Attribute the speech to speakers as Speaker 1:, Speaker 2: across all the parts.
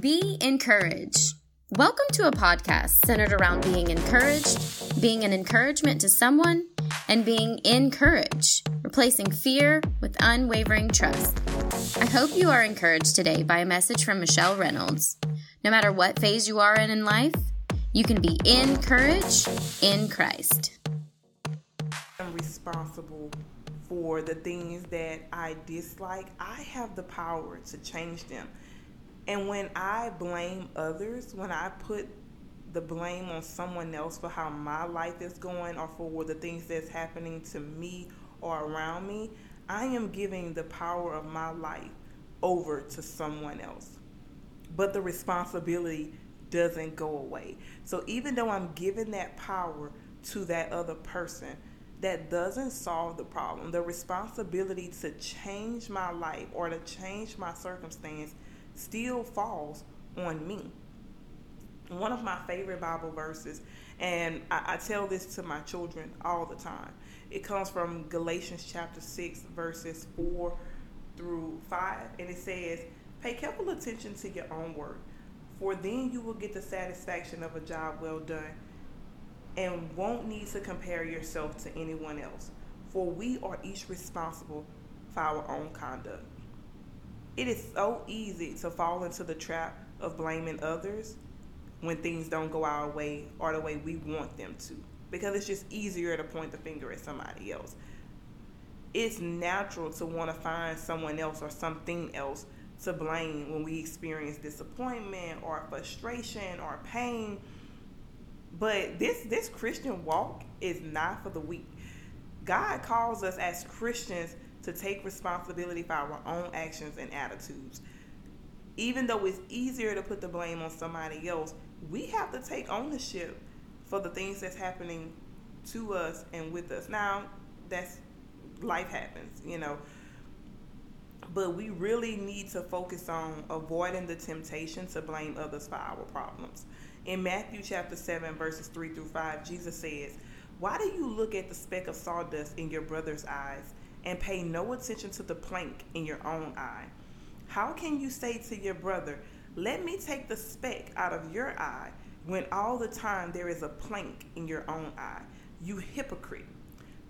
Speaker 1: Be encouraged. Welcome to a podcast centered around being encouraged, being an encouragement to someone, and being encouraged, replacing fear with unwavering trust. I hope you are encouraged today by a message from Michelle Reynolds. No matter what phase you are in in life, you can be encouraged in Christ.
Speaker 2: I'm responsible for the things that I dislike. I have the power to change them. And when I blame others, when I put the blame on someone else for how my life is going or for the things that's happening to me or around me, I am giving the power of my life over to someone else. But the responsibility doesn't go away. So even though I'm giving that power to that other person, that doesn't solve the problem. The responsibility to change my life or to change my circumstance still falls on me. One of my favorite Bible verses, and I, I, tell this to my children all the time. It comes from Galatians chapter 6, verses 4 through 5, and it says, Pay careful attention to your own work, for then you will get the satisfaction of a job well done and won't need to compare yourself to anyone else, for we are each responsible for our own conduct. It is so easy to fall into the trap of blaming others when things don't go our way or the way we want them to because it's just easier to point the finger at somebody else. It's natural to want to find someone else or something else to blame when we experience disappointment or frustration or pain. But this this Christian walk is not for the weak. God calls us as Christians to take responsibility for our own actions and attitudes. Even though it's easier to put the blame on somebody else, we have to take ownership for the things that's happening to us and with us. Now, that's life happens, you know. But we really need to focus on avoiding the temptation to blame others for our problems. In Matthew chapter 7, verses 3 through 5, Jesus says, Why do you look at the speck of sawdust in your brother's eyes and pay no attention to the plank in your own eye? How can you say to your brother, Let me take the speck out of your eye, when all the time there is a plank in your own eye? You hypocrite.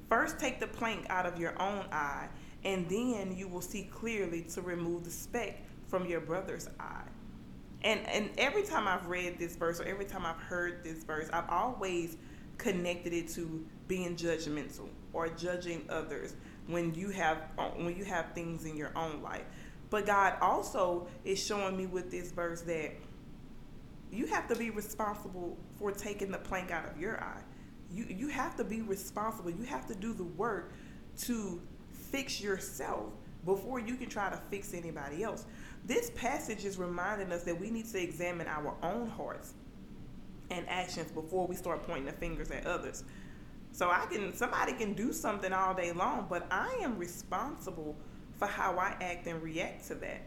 Speaker 2: First take the plank out of your own eye, and then you will see clearly to remove the speck from your brother's eye. And and every time I've read this verse or every time I've heard this verse, I've always connected it to being judgmental or judging others when you have when you have things in your own life. But God also is showing me with this verse that you have to be responsible for taking the plank out of your eye. You you have to be responsible. You have to do the work to fix yourself before you can try to fix anybody else. This passage is reminding us that we need to examine our own hearts and actions before we start pointing the fingers at others. So I can somebody can do something all day long, but I am responsible for how I act and react to that.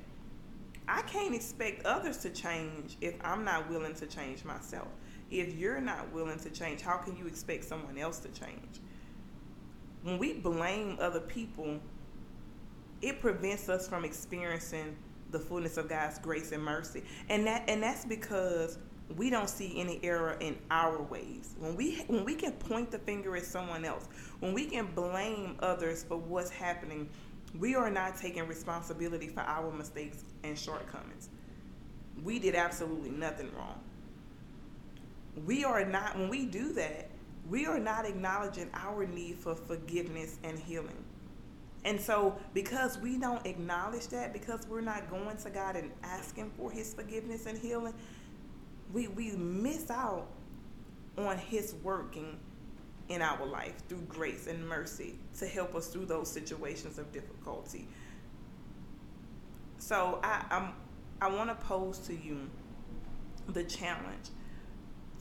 Speaker 2: I can't expect others to change if I'm not willing to change myself. If you're not willing to change, how can you expect someone else to change? When we blame other people, it prevents us from experiencing the fullness of God's grace and mercy. And that and that's because we don't see any error in our ways. When we when we can point the finger at someone else, when we can blame others for what's happening, we are not taking responsibility for our mistakes and shortcomings. We did absolutely nothing wrong. We are not when we do that, we are not acknowledging our need for forgiveness and healing. And so, because we don't acknowledge that, because we're not going to God and asking for His forgiveness and healing, we we miss out on his working in our life through grace and mercy to help us through those situations of difficulty. So I I'm, I want to pose to you the challenge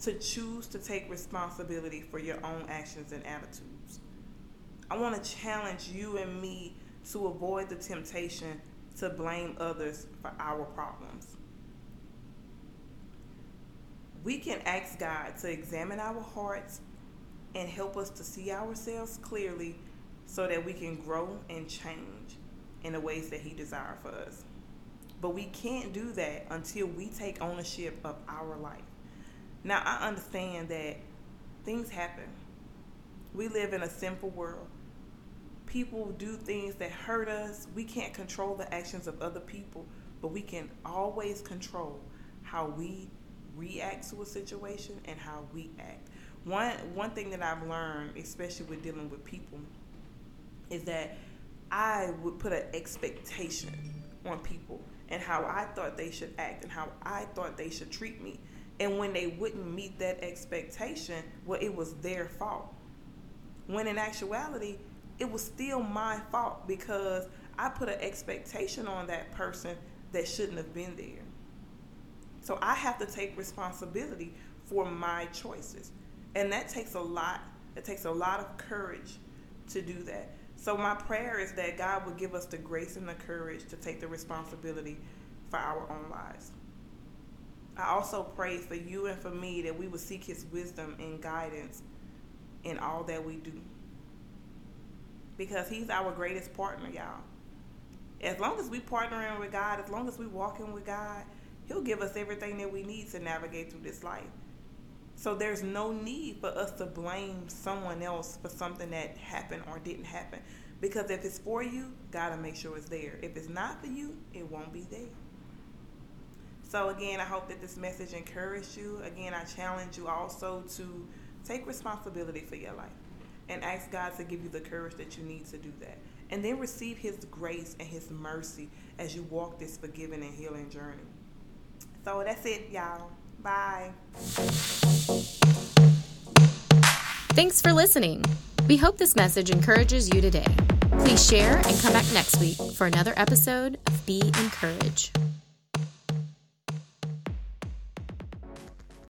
Speaker 2: to choose to take responsibility for your own actions and attitudes. I want to challenge you and me to avoid the temptation to blame others for our problems we can ask God to examine our hearts and help us to see ourselves clearly so that we can grow and change. in the ways that He desires for us. But we can't do that until we take ownership of our life. Now, I understand that things happen. We live in a sinful world. People do things that hurt us. We can't control the actions of other people, but we can always control how we react to a situation and how we act. One one thing that I've learned, especially with dealing with people, is that I would put an expectation on people and how I thought they should act and how I thought they should treat me. And when they wouldn't meet that expectation, well, it was their fault. When in actuality, it was still my fault because I put an expectation on that person that shouldn't have been there. So I have to take responsibility for my choices. And that takes a lot. It takes a lot of courage to do that. So my prayer is that God will give us the grace and the courage to take the responsibility for our own lives. I also pray for you and for me that we will seek his wisdom and guidance in all that we do. Because he's our greatest partner, y'all. As long as we partnering with God, as long as we walking with God, he'll give us everything that we need to navigate through this life. So there's no need for us to blame someone else for something that happened or didn't happen. Because if it's for you, gotta make sure it's there. If it's not for you, it won't be there. So again, I hope that this message encouraged you. Again, I challenge you also to take responsibility for your life and ask God to give you the courage that you need to do that. And then receive his grace and his mercy as you walk this forgiving and healing journey. So that's it, y'all. Bye.
Speaker 1: Thanks for listening. We hope this message encourages you today. Please share and come back next week for another episode of Be Encouraged.